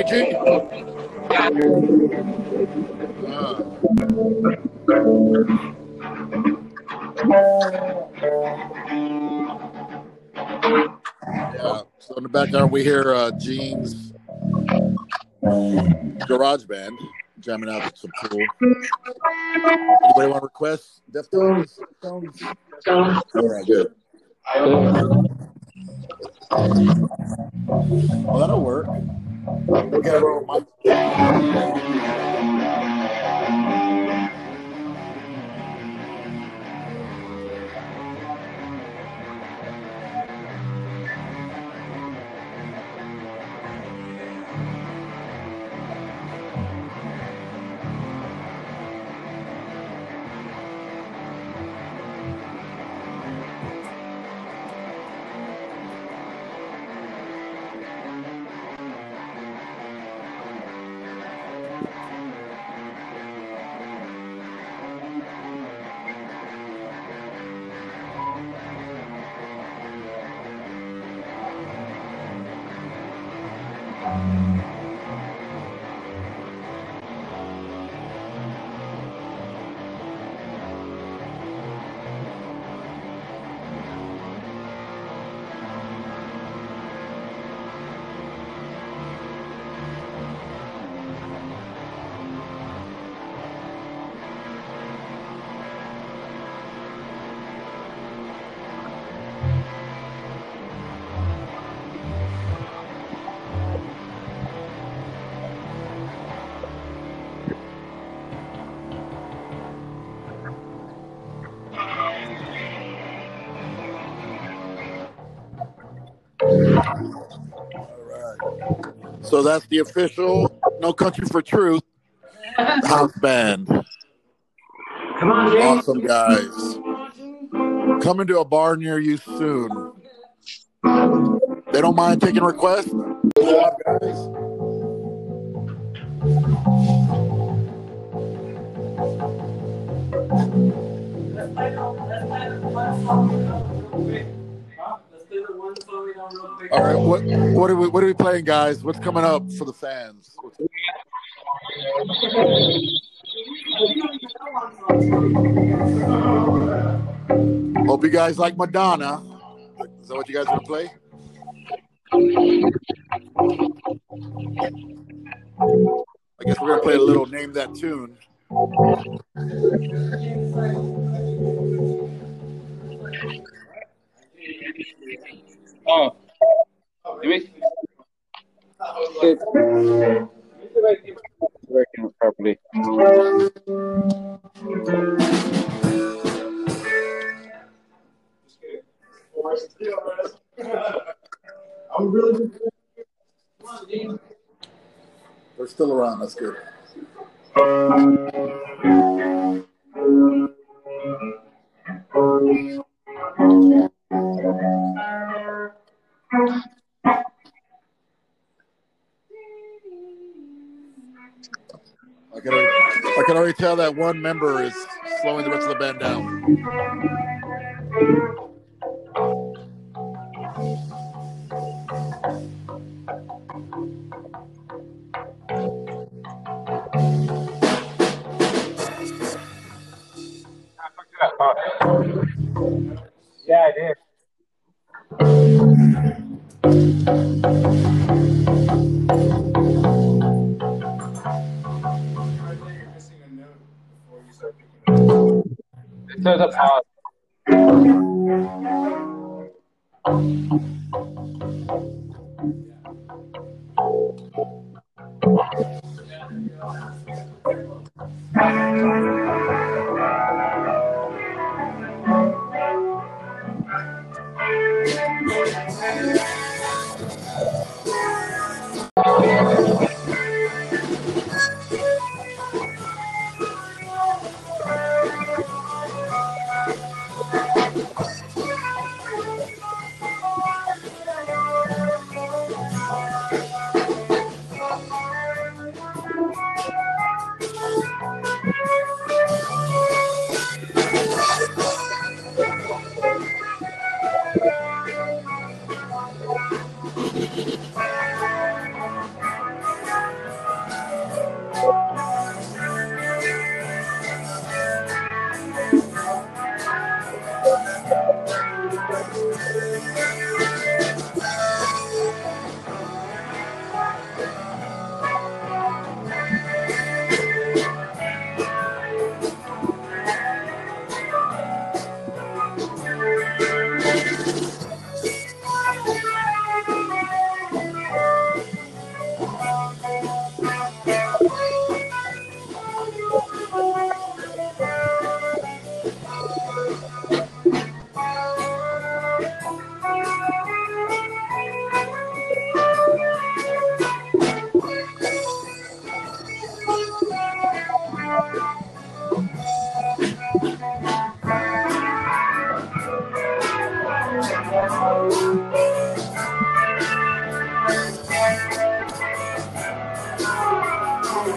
G? Yeah. So in the background, we hear uh, Gene's garage band jamming out some cool. Anybody want to request? Deftones? All right, good. Well, that'll work. We'll get mic. So that's the official No Country for Truth house band. Come on, James. Awesome guys. Coming to a bar near you soon. They don't mind taking requests. Good job, guys. All right, what what are we what are we playing, guys? What's coming up for the fans? Hope you guys like Madonna. Is that what you guys want to play? I guess we're gonna play a little name that tune. Oh. Let me working properly. They're still around. That's good. I can already, I can already tell that one member is slowing the rest of the band down.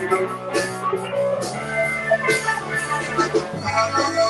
Thank you.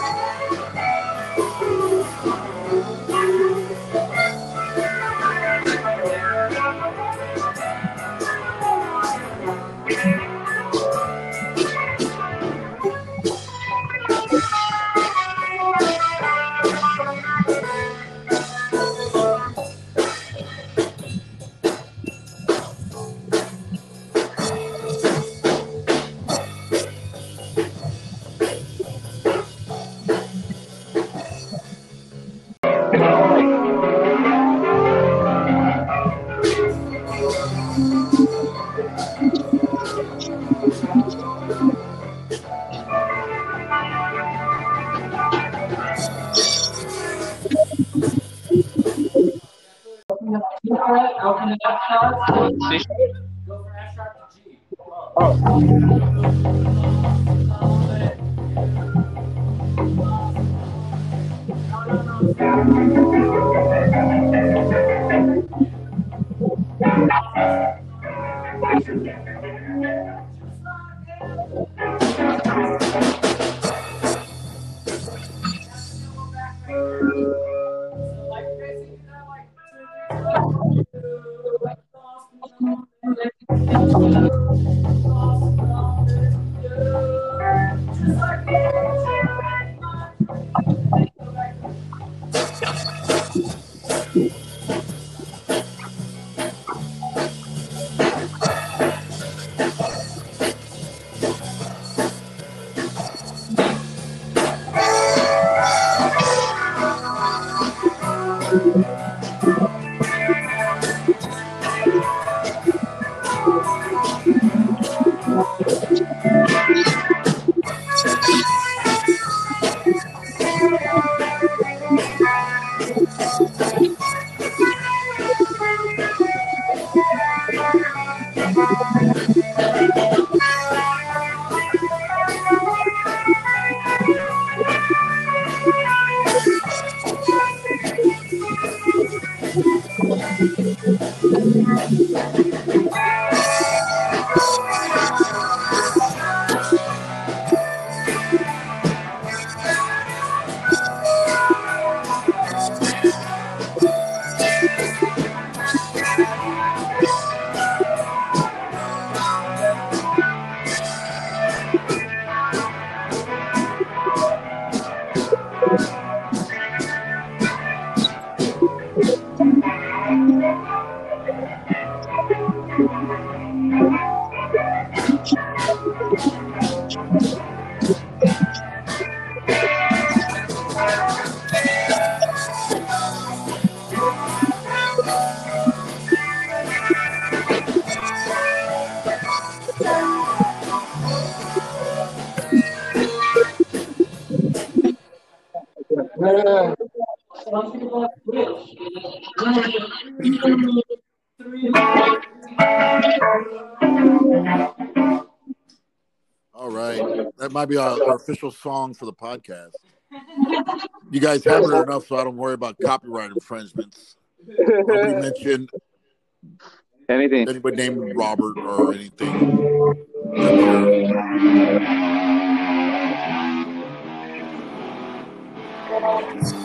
Might be our, our official song for the podcast. You guys have it enough so I don't worry about copyright infringements. Nobody mentioned Anything. anybody named Robert or anything. Oh, man.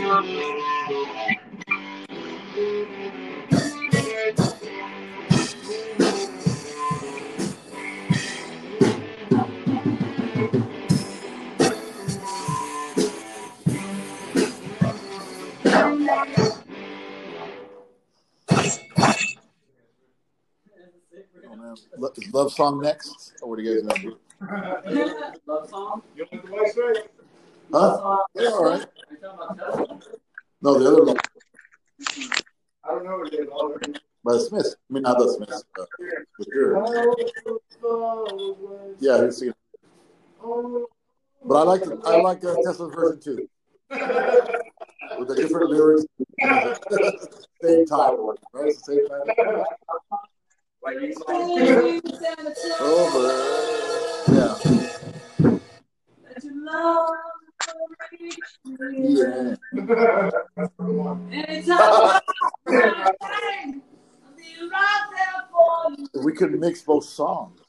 Lo- Is Love Song next? Or what do you guys know? Love song? Huh? Yeah, all right. No, the other one. I don't know what it is. By the Smiths. I mean, not the Smiths. Uh, the. Yeah, he's singing. But I like the, I like uh, Tesla's version too, with the different lyrics, same title, right? It's the same title. Over. Yeah. yeah. we could mix both songs.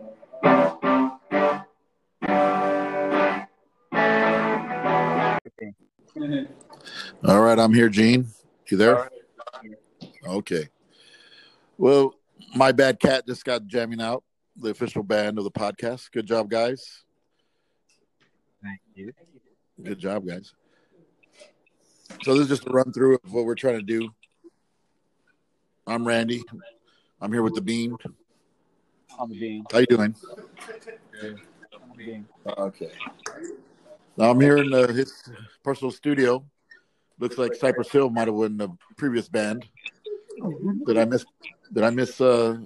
All right, I'm here, Gene. You there? Okay. Well, my bad cat just got jamming out the official band of the podcast. Good job, guys. Thank you. Good job, guys. So this is just a run through of what we're trying to do. I'm Randy. I'm here with the Bean. The beam. How you doing? On the beam. Okay. Now I'm here in uh, his personal studio. Looks like Cypress Hill might have won the previous band. Did I miss? Did I miss uh,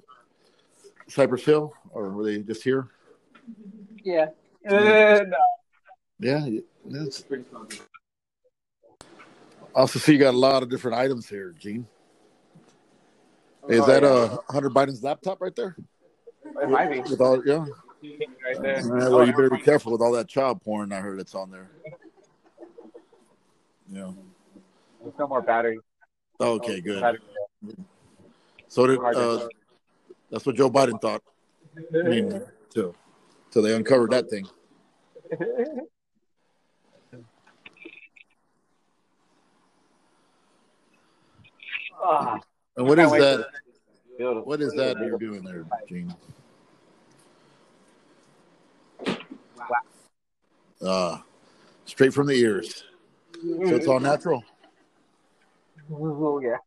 Cypress Hill, or were they just here? Yeah. Uh, no. Yeah. That's... Also, see you got a lot of different items here, Gene. Is Oh, that yeah. uh, Hunter Biden's laptop right there? It might be. With all, yeah. Right there. Right, well, you better be careful with all that child porn. I heard it's on there. Yeah. There's no more battery. Okay, good. Battery. So did uh, that's what Joe Biden thought. I mean, too. So they uncovered that thing. Ah, And what is that? What is that you're doing there, Gene? Uh, straight from the ears. So it's all natural. Oh, yeah.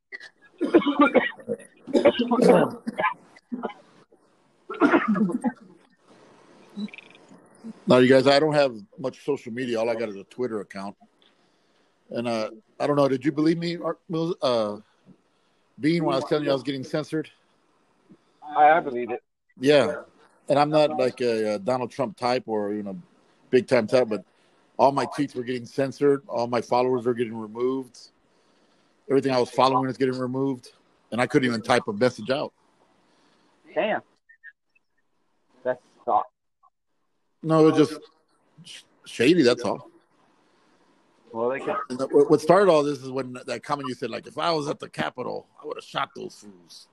Now, you guys, I don't have much social media. All I got is a Twitter account. And uh, I don't know. Did you believe me, uh, Bean, when I was telling you I was getting censored? I, I believe it. Yeah. And I'm not like a, uh Donald Trump type or you know, big time type, but all my tweets were getting censored. All my followers were getting removed. Everything I was following was getting removed, and I couldn't even type a message out. Damn. That's soft. No, it was just shady. That's all. Well, they what what started all this is when that comment you said, like, if I was at the Capitol, I would have shot those fools.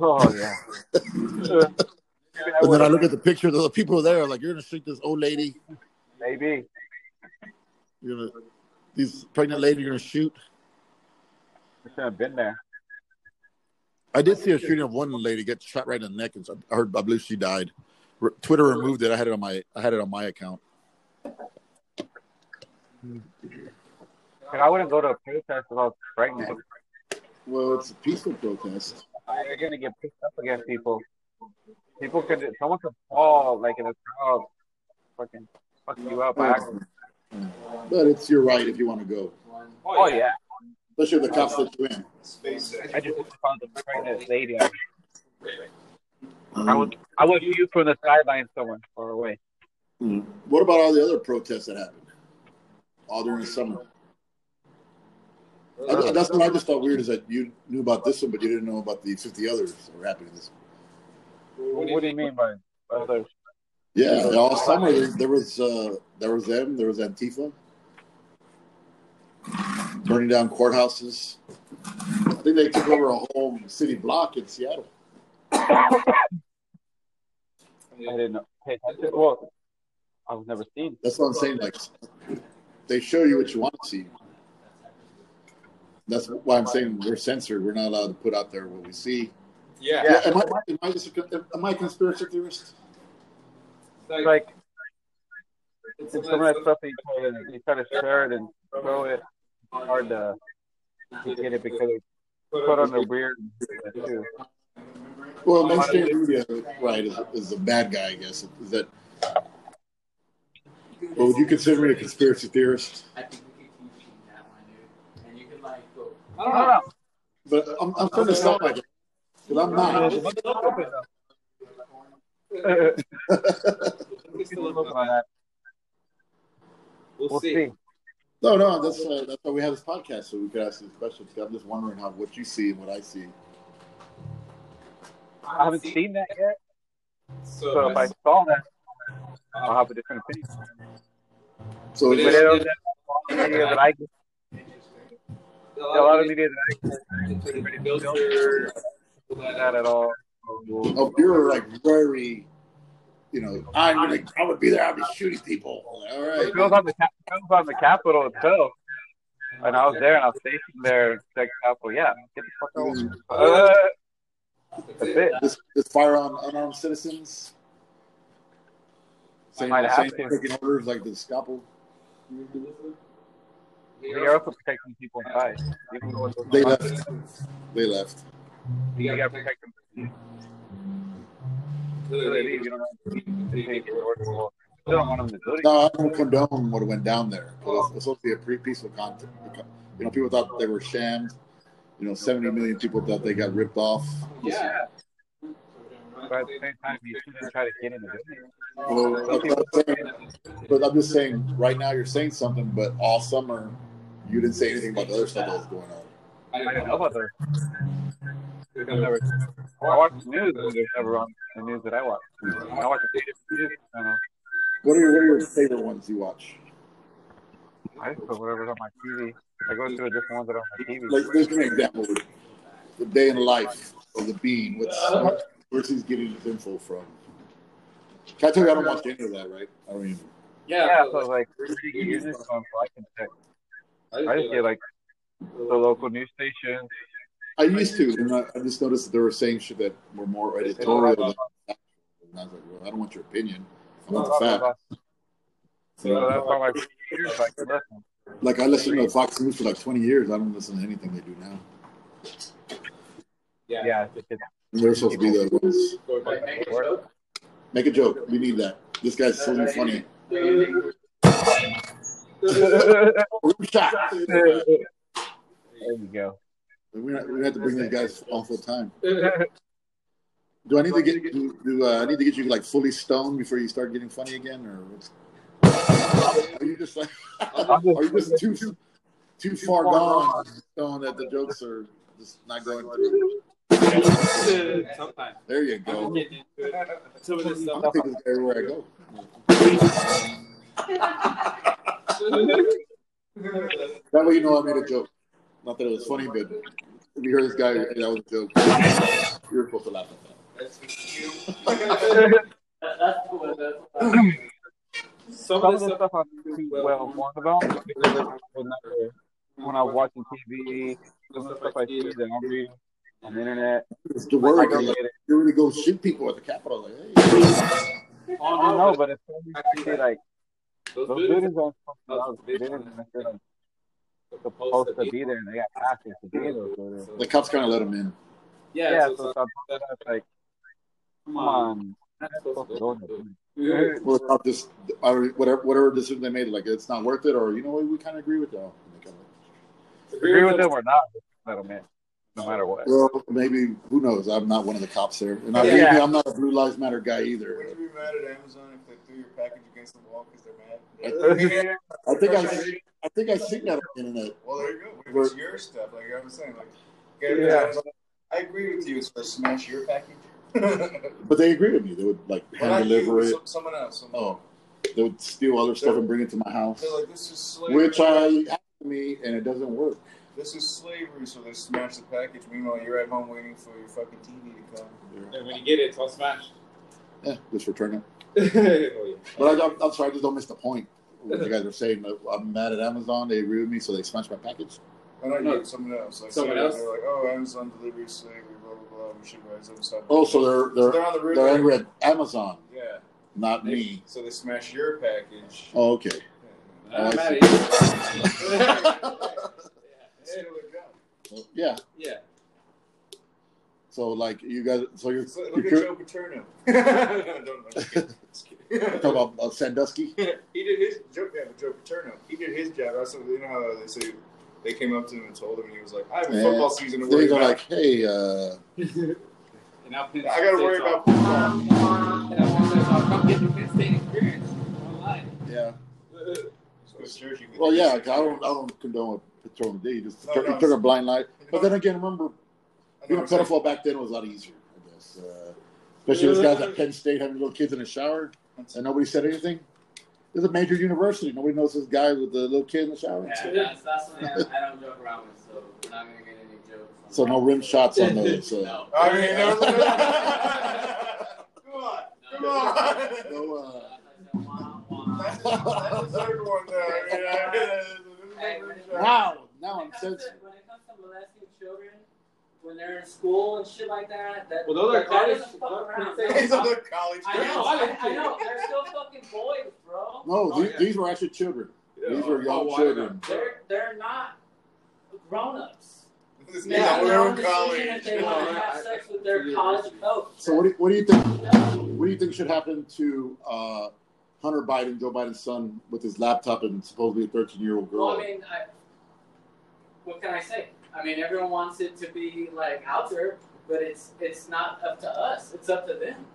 Oh, yeah. And then I look at the picture of the people there, like, you're gonna shoot this old lady. Maybe. You're gonna these pregnant lady. You're gonna shoot. We should have been there. I did see a shooting of one lady get shot right in the neck, and I heard. I believe she died. Twitter removed it. I had it on my. I had it on my account. I wouldn't go to a protest if I was pregnant. Well, it's a peaceful protest. You're gonna get pissed up against people. People could, someone could fall like in a crowd, fucking fuck you up. by accident. But it's your right if you want to go, Oh yeah, especially if the cops let you in. I just found a pregnant lady. I, I would, I would view from the sideline somewhere far away. Hmm. What about all the other protests that happened all during the summer? I, that's what I just thought weird is that you knew about this one, but you didn't know about the 50 others that were happening this. What, what do you mean by others? Yeah, all summer there, there was uh, there was them, there was Antifa burning down courthouses. I think they took over a whole city block in Seattle. I didn't know. Hey, well, I was never seen. That's what I'm saying. Like they show you what you want to see. That's why I'm saying we're censored. We're not allowed to put out there what we see. Yeah. Yeah, am I, am I, just a, am I a conspiracy theorist? Like, it's some of that stuff that you try to, you try to share it and throw it. Hard to, to get it because it's put on the weird too. Well, mainstream media, right, is, is a bad guy, I guess. Is that? Well, would you consider me a conspiracy theorist? I think we could keep eating that one, dude. And you can like go. I don't know. But I'm, I'm trying to sound like it because I'm not. We'll see. No, no, that's uh, that's why we have this podcast so we could ask these questions. I'm just wondering how what you see and what I see. I haven't seen that yet. So if I saw that, I'll have a different opinion. So But is it this, a lot of media that I get, a lot of media that I get, pretty filter, that at all. oh, you're like very, you know, I'm gonna, I would be there. I'd be shooting people. All right. It was on the it goes on the Capitol itself. And I was there and I was stationed there, check Capitol. Yeah, get the fuck over. Uh, that's it. This, this fire on unarmed citizens. Saying, Might have saying taking orders like the scalpel. They are also protecting people inside. They left. They left. You gotta protect them. They leave, you to take your orders. Well, You don't want them to do it. No, I don't condone what went down there. It was, supposed to be a pre peaceful content. You know, people thought they were shammed. You know, 70 million people thought they got ripped off. Yeah. But at the same time, you shouldn't try to get in the business. Well, that's what I'm saying. But I'm just saying, right now you're saying something, but all summer you didn't say anything about the other stuff that was going on. I didn't know about that. Because never, I watch the news, but they're never on the news that I watch. I watch the news. I don't know. What are your, what are your favorite ones you watch? I just put whatever's on my TV. I go through the different ones that are on my TV. Like, there's an example. The day in the life of the bean. What's, where's he getting his info from? Can I tell you, I don't watch any of that, right? I don't even. yeah, so like, you use this one so I can check. I just get like the local news stations. I used to, and I, I just noticed that they were saying shit that were more editorial. Than and I was like, well, I don't want your opinion. I want the fact. So that's why my years like to listen. Like I listened to Fox News for like 20 years. I don't listen to anything they do now. Yeah, it's just, And they're supposed to be the ones. it's Make a joke. We need that. This guy's so funny. Rim shot. there you go. We we have to bring these guys on full time. Do I need to get do, do uh, I need to get you like fully stoned before you start getting funny again, or what's, are you just like are you just too too far gone stoned that the jokes are just not going through? Sometimes. There you go. Some of this I'm stuff. gonna take this guy everywhere I go. That way you know I made a joke. Not that it was funny, but if you hear this guy, that was a joke. You're supposed to laugh at that. That's cool. That's Some of the stuff I'm too well informed about because it was never- when I was watching TV, some of the stuff I see that I'm reading on the internet. It's the word. don't Like, you're gonna go shoot people at the Capitol. Like, hey. Oh, I know, but it's only like those buildings supposed to be they didn't necessarily supposed to be there. and They got passes to be in those buildings. The cops kind of let them in. Yeah, yeah so sometimes that's like, come on, that's supposed to go in there. Well, the cop just whatever whatever decision they made, like it's not worth it, or you know what, we kind of agree with that. And kinda- Agree with them or not, let them in, no matter what. Well, maybe who knows? I'm not one of the cops there, and I, Yeah. I'm not a Blue Lives Matter guy either. Would you be mad at Amazon if they threw your package against the wall because they're mad? I think I, I think I seen that on the internet. Well, there you go. If it's your stuff, like I was saying, like, Yeah. Amazon, I agree with you as far as smash your package. But they agree with me. They would like Well, hand not you, deliver it. some- someone else. Someone Oh, they would steal other stuff and bring it to my house, They're like, this is slavery. which I asked me, and it doesn't work. This is slavery, so they smash the package. Meanwhile, you're at home waiting for your fucking TV to come. And when you get it, it's all smashed. Yeah, just return it. oh, yeah. But I, I'm, I'm sorry, I just don't miss the point. What you guys are saying, I'm mad at Amazon. They agree with me, so they smashed my package. Oh, not No. you, someone else. Like, Someone someone else? They're like, oh, Amazon delivery is slavery, blah, blah, blah. We should rise up and. Oh, so they're they're they're on the route. they're angry at Amazon, Yeah. not me. So they smash your package. Oh, okay. Uh, I'm I mad at you. Steal a. Well, yeah. Yeah. So like you guys, so you're, So you're at Joe Paterno. Don't know. Just kidding. Just kidding. talking about uh, Sandusky. he did his Joe, yeah, Joe Paterno. He did his job. That's what, you know how they say they came up to him and told him, and he was like, "I have a Yeah. football season to worry you go about. like, hey, uh, And now Penn I gotta worry State's about football." And now Penn State's Come get the Penn State experience online. yeah. So his church. You could Well, yeah, I don't, I don't condone what Paterno did. He just No, took, no, he took a blind light. But then again, remember, I know being a what saying. pedophile back then was a lot easier, I guess. Uh, especially those guys at Penn State having little kids in the shower and nobody said anything. It's a major university. Nobody knows this guy with the little kid in the shower. Yeah, that's, that's something I, I don't joke around with, so we're not gonna get any jokes. on So that. no rim shots on those. Uh, No. I mean, there was come on, come on. no, uh, Wah, wah. That's, that's the third one there. I mean, I, Hey, when it- now, now I'm sensitive. When it comes to molesting children, when they're in school and shit like that, that Well, those are college- doesn't fuck around. He's on the college. I know, I, I know. They're still fucking boys, bro. No, Oh, these, yeah. these were actually children. These were young Oh, children. They're they're not grown-ups. This Making guy's their own college. if they want to have sex with their college coach. So what do, you, what do you think? What do you think should happen to uh, Hunter Biden, Joe Biden's son, with his laptop and supposedly a 13 year old girl? Well, I mean, I, what can I say? I mean, everyone wants it to be like out there, but it's it's not up to us. It's up to them.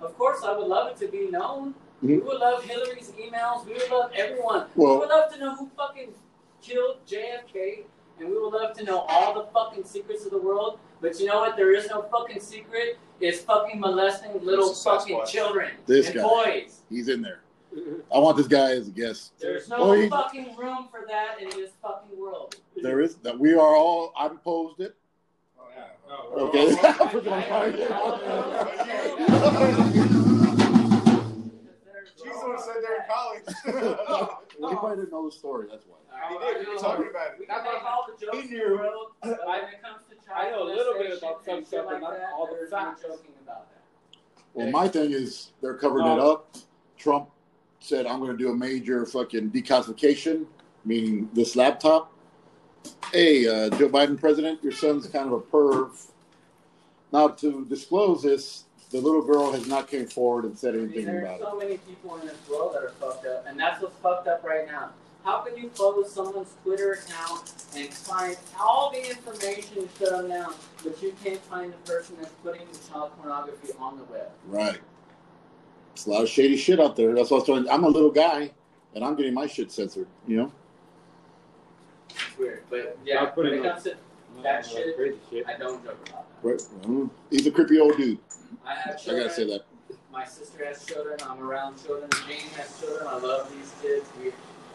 Of course, I would love it to be known. We Mhm. would love Hillary's emails. We would love everyone. we would love to know who fucking killed JFK, and we would love to know all the fucking secrets of the world. But you know what? There is no fucking secret. It's fucking molesting little It's a Sasquatch. fucking children This and guy. boys. He's in there. I want this guy as a guest. There's no Well, he- fucking room for that in this fucking world. There is that we are all. I proposed it. Oh, yeah. Oh, Okay. She's the one who said they're in college. he probably didn't know the story. That's why. He did. We were talking about We it. can make all the jokes He in the world, but when it comes to child I know a little bit about some stuff, but not all the there's no facts. joking about that. Well, my thing is they're covering it up. Trump said, "I'm going to do a major fucking declassification," meaning this laptop. Hey, uh, Joe Biden, president, your son's kind of a perv. Now, to disclose this, the little girl has not came forward and said anything there's about it. so many people in this world that are fucked up, and that's what's fucked up right now. How can you close someone's Twitter account and find all the information and shut them down, but you can't find the person that's putting the child pornography on the web? Right. It's a lot of shady shit out there. That's what I was telling. I'm a little guy, and I'm getting my shit censored. You know. It's weird, but yeah, I'll when put it it comes to that shit, shit. I don't joke about that. Right. Mm. He's a creepy old dude. I have I gotta say that. My sister has children. I'm around children. Jane has children. I love these kids. We,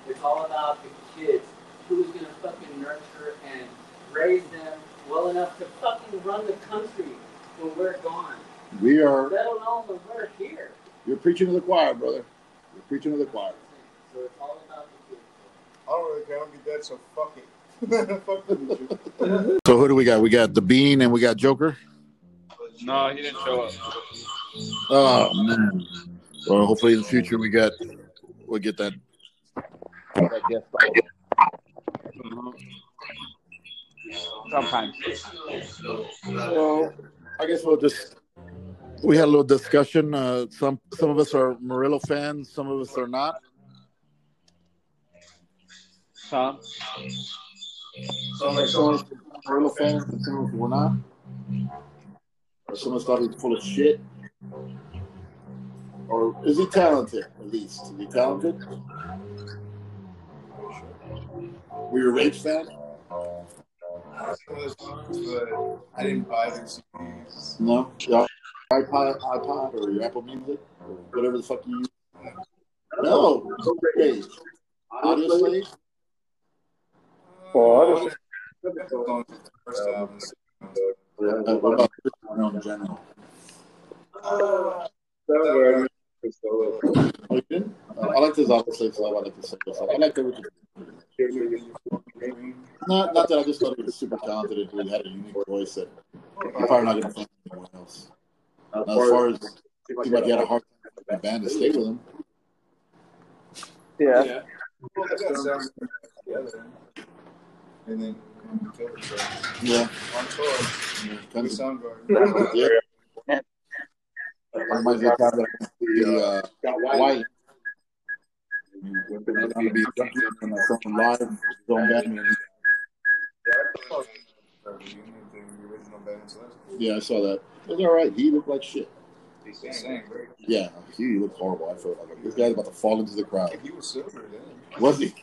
it's all about the kids. Who's gonna fucking nurture and raise them well enough to fucking run the country when we're gone? We are. Let alone when we're here. You're preaching to the choir, brother. You're preaching to the choir. So it's all about the kids. I don't really care. I'll be dead, so fuck it. So who do we got? We got the Bean and we got Joker. No, he didn't show up. Oh man. Well, hopefully in the future we got we'll get that. that guest. Sometimes. So I guess we'll just we had a little discussion. Uh, some some of us are Morello fans, some of us are not. Some. Some like some of us are Morello fans, and some of us were not. Or some of us thought he was full of shit. Or is he talented? At least is he talented? Were you a Rage fan? but I didn't buy their CDs. No. Your iPod, iPod, or your Apple Music, or whatever the fuck you use. No. Rage. Audioslave. First album. Uh, what about in general? Uh, I like his Audioslave stuff. I like his solo stuff. I like the not not that I just thought he was super talented and he had a unique voice that I'm probably not going to find anyone else. Now, as far as seems like he had a hard time with the band to stay with him. yeah. Yeah. Well, sounds. And then. Yeah. On tour. yeah With kind of, Soundgarden. yeah. Reminds me of the time the uh, White. Going to be and I saw live, his own band, and The original band Celeste. Yeah, I saw that. It was all right. He looked like shit. They sang great. Yeah, he looked horrible. I felt like this guy's about to fall into the crowd. He was silver then. Was he?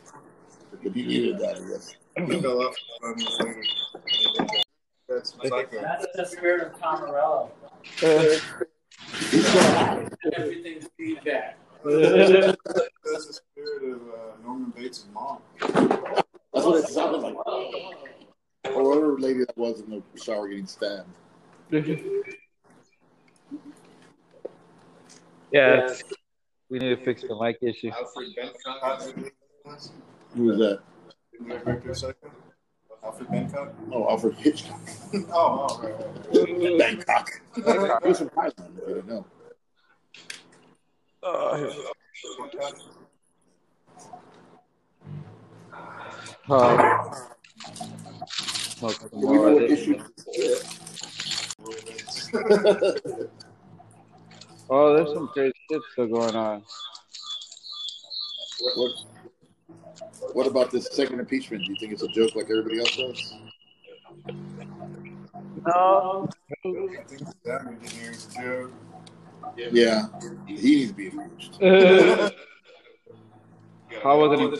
But he needed that, I guess. He fell off on the thing. That's the spirit of Tom Morello. Everything's feedback. That's the spirit of uh, Norman Bates' mom. That's what it sounded like. Or whatever lady that was in the shower getting stabbed. yeah, we need to fix the mic issue. Alfred Bentcott. Who was that? Alfred Bentcott. Oh, Alfred Hitchcock. Oh, oh, right, right, right. Bangkok. He was from Thailand, if you didn't know. Uh, smoke some Do we know more. what issue? Oh, there's some crazy shit still going on. what, what about this second impeachment? Do you think it's a joke like everybody else does? No. I think that engineer's a joke. Yeah, he needs to be impeached. How was it?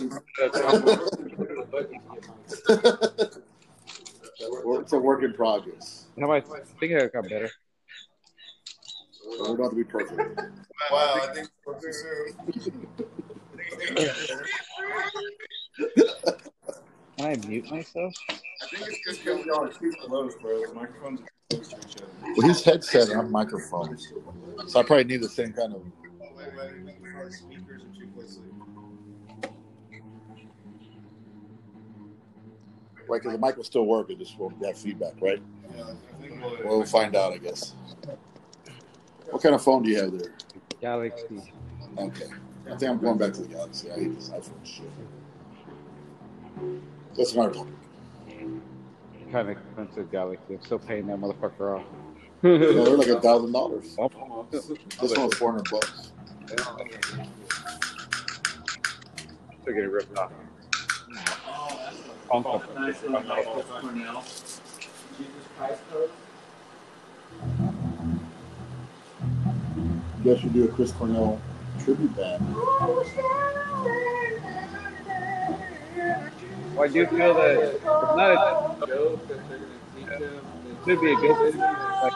It's a work in progress. How I think I got better. We're about to be perfect. Wow, I think we're too soon. Can I mute myself? I think it's because y'all are too close, bro. The microphones are too close to each other. Well, his headset and microphones, so I probably need the same kind of. Wait, wait, microphone speakers are too close. Right, because the mic will still work. It just won't have feedback, right? Yeah, I think we'll, Well, we'll find out, I guess. What kind of phone do you have there? Galaxy. Okay. I think I'm going back to the Galaxy. I hate this iPhone shit. That's another topic. Kind of expensive Galaxy. I'm still paying that motherfucker off. Yeah, they're like a thousand dollars. Oh, This one's four hundred bucks. Still getting ripped off. Oh, that's a nice little Michael Cornell. Jesus Christ code. Guys should do a Chris Cornell tribute band. Well, I do feel that it's not a Joke that they're gonna teach him. it could be a good thing. Like,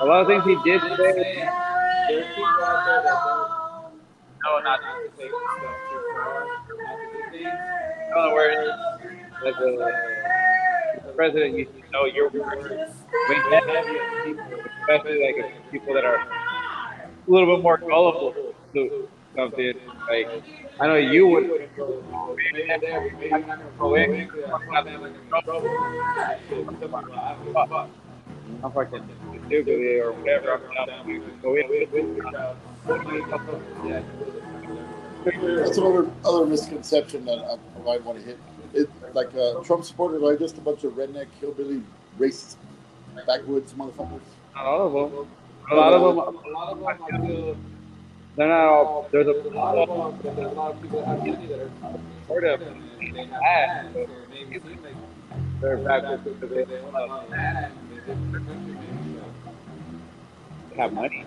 a lot of things he did say. There's people out there that don't No, not to take stuff too far, not to do things. I don't know where it is. As a uh, president, you should know your words. We have people, especially like people that are a little bit more gullible to something. Like I know you would. Maybe there, maybe not gonna go in. I'm not gonna go. I'm fucking stupid or whatever. I'm down go in. That's another other misconception that I, I might want to hit. It, like uh, Trump supporters are just a bunch of redneck, hillbilly, racist, backwoods motherfuckers. Not all of them. A lot of them. A lot of them, They're not all. There's a a lot of them, there's a lot of people that have money that are sort of they have ads, or maybe seem like they're backwards because they they want a lot of ads, and they didn't have money.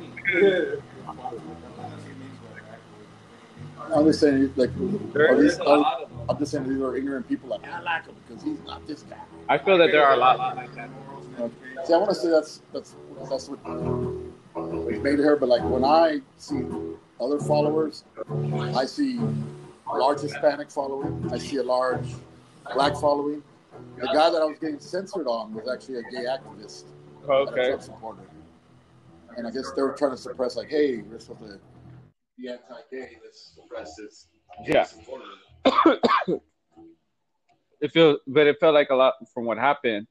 I'm just saying, like, There are these, a are, lot of them. I'm just saying these are ignorant people. Like, I like him because he's not this guy. I feel that there are a lot like that. See, I want to say that's that's that's what what made her. But like when I see other followers, I see a large Hispanic following. I see a large black following. The guy that I was getting censored on was actually a gay activist. and a Okay. Trump supporter. And I guess they were trying to suppress, like, hey, we're supposed to be anti-gay. Let's suppress this. gay Yeah. supporter. It feels, but it felt like a lot from what happened.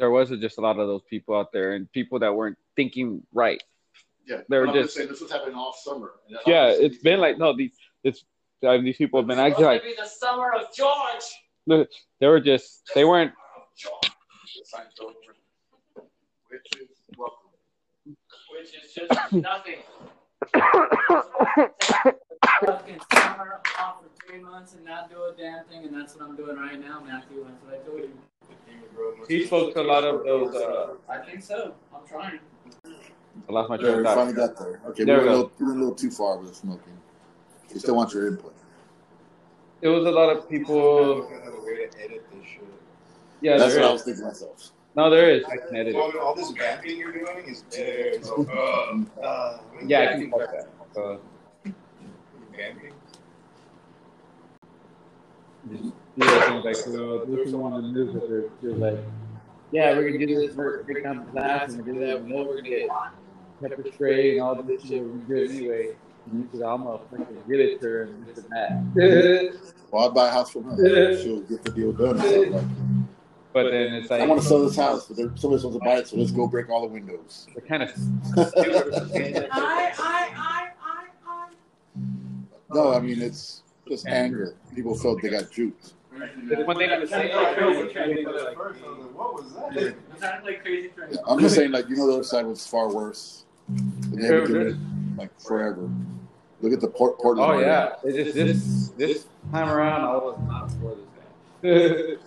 There was just a lot of those people out there, and people that weren't thinking right. Yeah, They were I'm just- saying this was happening all summer. And Yeah, it's been like no, these it's I mean, these people have been acting like be the summer of George. they were just they weren't. Which is welcome. which is just nothing. Fucking summer off for three months and not do a damn thing, and that's what I'm doing right now, Matthew. That's what I told you. He spoke to a lot of those. Uh, I think so. I'm trying. I lost my There, train we of finally thought. got there. Okay, There we we went a little, we went a little too far with the smoking. We still want your input. it was a lot of people. Have a way to edit this shit. Yeah, That's there what I was thinking myself. No, there is. I can edit. it. Well, all this vamping you're doing is dead. So, uh, uh, Yeah, I can fuck that. So, Vamping? Just do that thing like, uh, there's someone on the news that they're, they're like, yeah, we're gonna do this, we're gonna break down the glass, and we're gonna do that. We know we're gonna get pepper spray and all this shit. We're gonna do anyway. And you said, I'm a fucking realtor and this and that. Well, I'd buy a house from her. She'll get the deal done. So, like, but then it's like, I want to sell this house, but there, somebody wants to buy it, so let's go break all the windows. they're kind of I, I, I, I, I. No, I mean it's just anger. People felt they got juked. one thing I'm saying. What was that? Sounded like crazy for Yeah, I'm just saying, like you know, the other side was far worse. They haven't given it like forever. Look at the Port- Portland. Oh yeah, it's just this this time around I was not for this guy.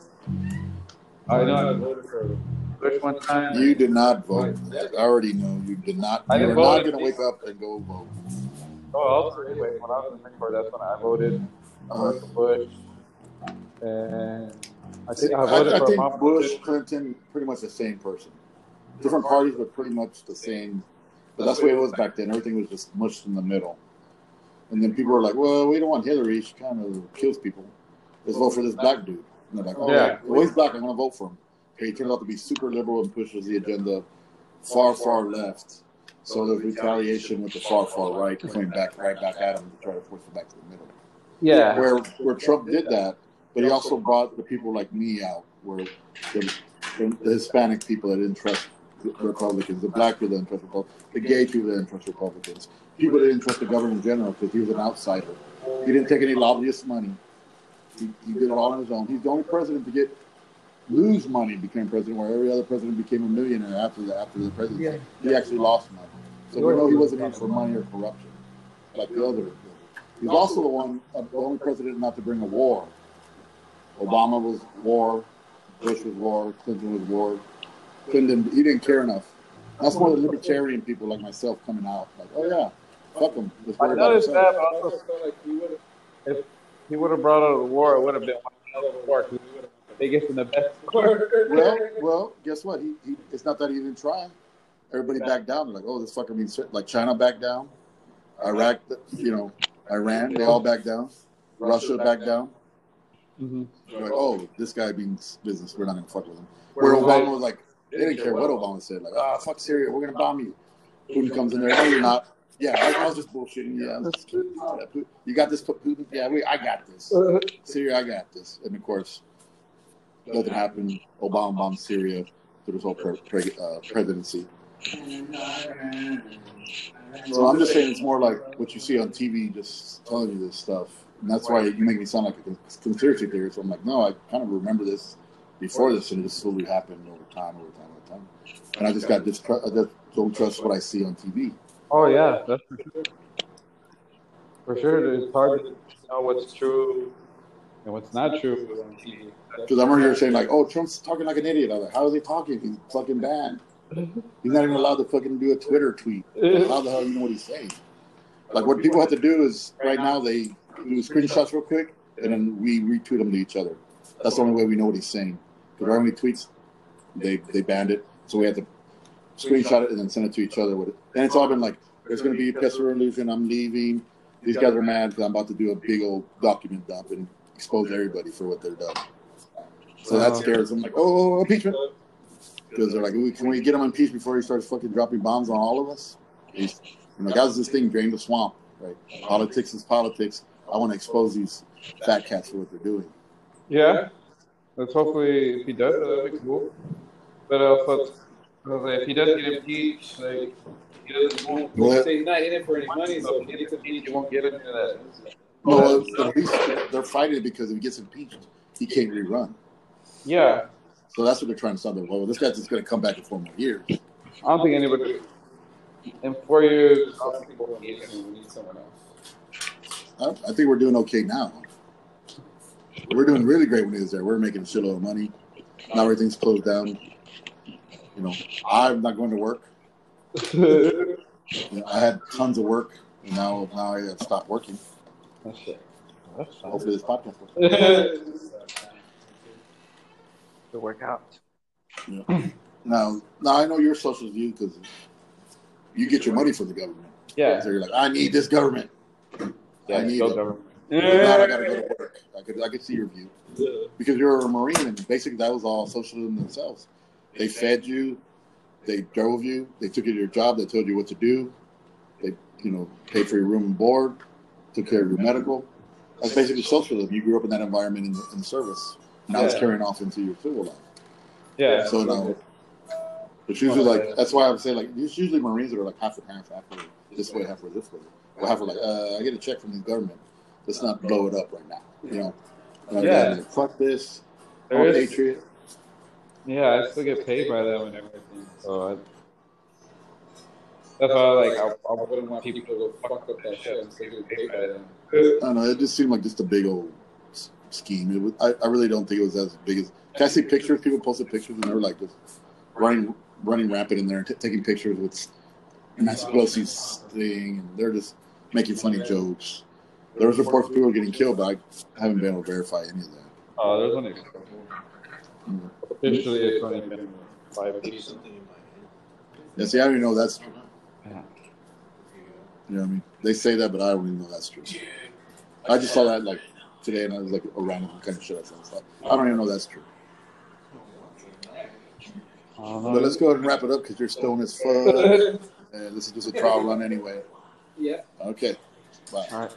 I know I voted for Bush one time. You did not vote. I already know you did not. I You're didn't going to wake up and go vote. Oh, also anyway, when I was in the Marine Corps, that's when I voted. I voted for uh-huh. Bush, and I think I I, voted I for think Obama. Bush, Clinton, pretty much the same person. Different parties, but pretty much the same. But that's the way it was back then. Everything was just mushed in the middle. And then people were like, "Well, we don't want Hillary. She kind of kills people. Let's vote for this black dude." And they're like, "Oh, Yeah. well, he's black. I'm going to vote for him." Okay, he turned out to be super liberal and pushes the agenda far, far left. So the retaliation with the far, far right coming back right back at him to try to force him back to the middle Yeah, where where Trump did that, but he also brought the people like me out, where the, the Hispanic people that didn't trust Republicans, the black people that didn't trust Republicans, the gay people that didn't trust Republicans, people that didn't trust the government in general because he was an outsider. He didn't take any lobbyist money. He, he did it all on his own. He's the only president to get lose money became president, where every other president became a millionaire after the after the presidency. He actually lost money. So we know he wasn't in for money or corruption like the other. He's also the one, uh, the only president not to bring a war. Obama was war, Bush was war, Clinton was war. Clinton, he didn't care enough. That's more the libertarian people like myself coming out, like, oh yeah, fuck them. Let's I noticed that, ourselves. but also felt like he would have, if he would have brought out a war, it would have been one hell of a war because we would have the biggest and the best. Well, well, guess what? He, he, it's not that he didn't try. Everybody backed down. They're like, oh, this fucker means like China backed down, Iraq, you know, Iran, they all backed down, Russia backed down. Mhm. They're like, oh, this guy means business. We're not gonna fuck with him. Where Obama was like, they didn't care what Obama said. Like, ah, fuck Syria, we're gonna bomb you. Putin comes in there, no, you're not. Yeah, I, I was just bullshitting. Yeah, that's. Yeah, you got this, Putin? Yeah, we, I got this. Syria, I got this. And of course, nothing happened. Obama bombed Syria through his whole pre- pre- uh, presidency. So I'm just saying it's more like what you see on TV, just telling you this stuff. And that's why you make me sound like a conspiracy theorist. I'm like, no, I kind of remember this before this, and it just slowly happened over time, over time, over time. And I just got this, I just don't trust what I see on TV. Oh yeah, that's for sure. For sure, it's hard to know what's true and what's not true on TV. Because I remember here saying like, oh, Trump's talking like an idiot. I'm like, how is he talking? He's fucking banned. He's not even allowed to fucking do a Twitter tweet. How the hell you know what he's saying? Like what people have to do is right now they do screenshots real quick and then we retweet them to each other. That's the only way we know what he's saying. Because our only tweets, they they banned it, so we have to screenshot it and then send it to each other with it. And it's all been like, there's going to be a Pester illusion. I'm leaving. These guys are mad because I'm about to do a big old document dump and expose everybody for what they're done. So that scares them. Like, oh, oh, oh impeachment. Because they're like, can we get him impeached before he starts fucking dropping bombs on all of us? He's, I'm like, how's this thing drain the swamp? Right? Politics is politics. I want to expose these fat cats for what they're doing. Yeah, let's hopefully if he does, that'd be cool. But uh, also, if he does get impeached, like he doesn't won't Well, say he's not in it for any money, so if he gets impeached, you won't get him into that. No, at least they're fighting it because if he gets impeached, he can't rerun. Yeah, So that's what they're trying to stop. Well, this guy's just going to come back in four more years. I don't think anybody in four years. I don't think we'll need him. We need someone else. I, I think we're doing okay now. We're doing really great when he was there. We're making a shitload of money. Now everything's closed down. You know, I'm not going to work. You know, I had tons of work, and now now I have stopped working. That's it. That's. Hopefully, this podcast. Will. Work out. Now, now I know your social view because you get your money from the government. Yeah. So you're like, I need this government. Yeah. I need go government. Not, I gotta go to work. I could, I could see your view because you're a marine, and basically that was all socialism themselves. They fed you, they drove you, they took you to your job, they told you what to do, they, you know, paid for your room and board, took care of your medical. That's basically socialism. You grew up in that environment in the, in service. Now it's carrying off into your civil life. Yeah. So now, it's usually like that's why I'm saying like it's usually Marines that are like half and half, half way this way, half way this way. Or half are like, uh, I get a check from the government. Let's not blow it up right now. You know. And I'm Yeah. like, fuck this. There I'm a patriot. Yeah, I still get paid by them and everything. So I, that's why like I, I wouldn't want people to go fuck up that shit and still get paid by them. I don't know. It just seemed like just a big old scheme. It was, I, I really don't think it was as big as. Can I see pictures? People posted pictures and they were like just running, running rampant in there, and t- taking pictures with Nancy Pelosi's thing, and they're just making funny jokes. There was reports of people getting killed, but I haven't been able to verify any of that. Oh, there's only a couple. Mm. Officially, it's only been five people. Yeah, see, I don't even know that's true. Yeah. You know what I mean? They say that, but I don't even know that's true. I just saw that like today, and I was like, a random kind of shit I saw. So I don't even know that's true. Uh-huh. But let's go ahead and wrap it up because you're stoned as fuck. And this is just a trial run anyway. Yeah. Okay. Bye. All right.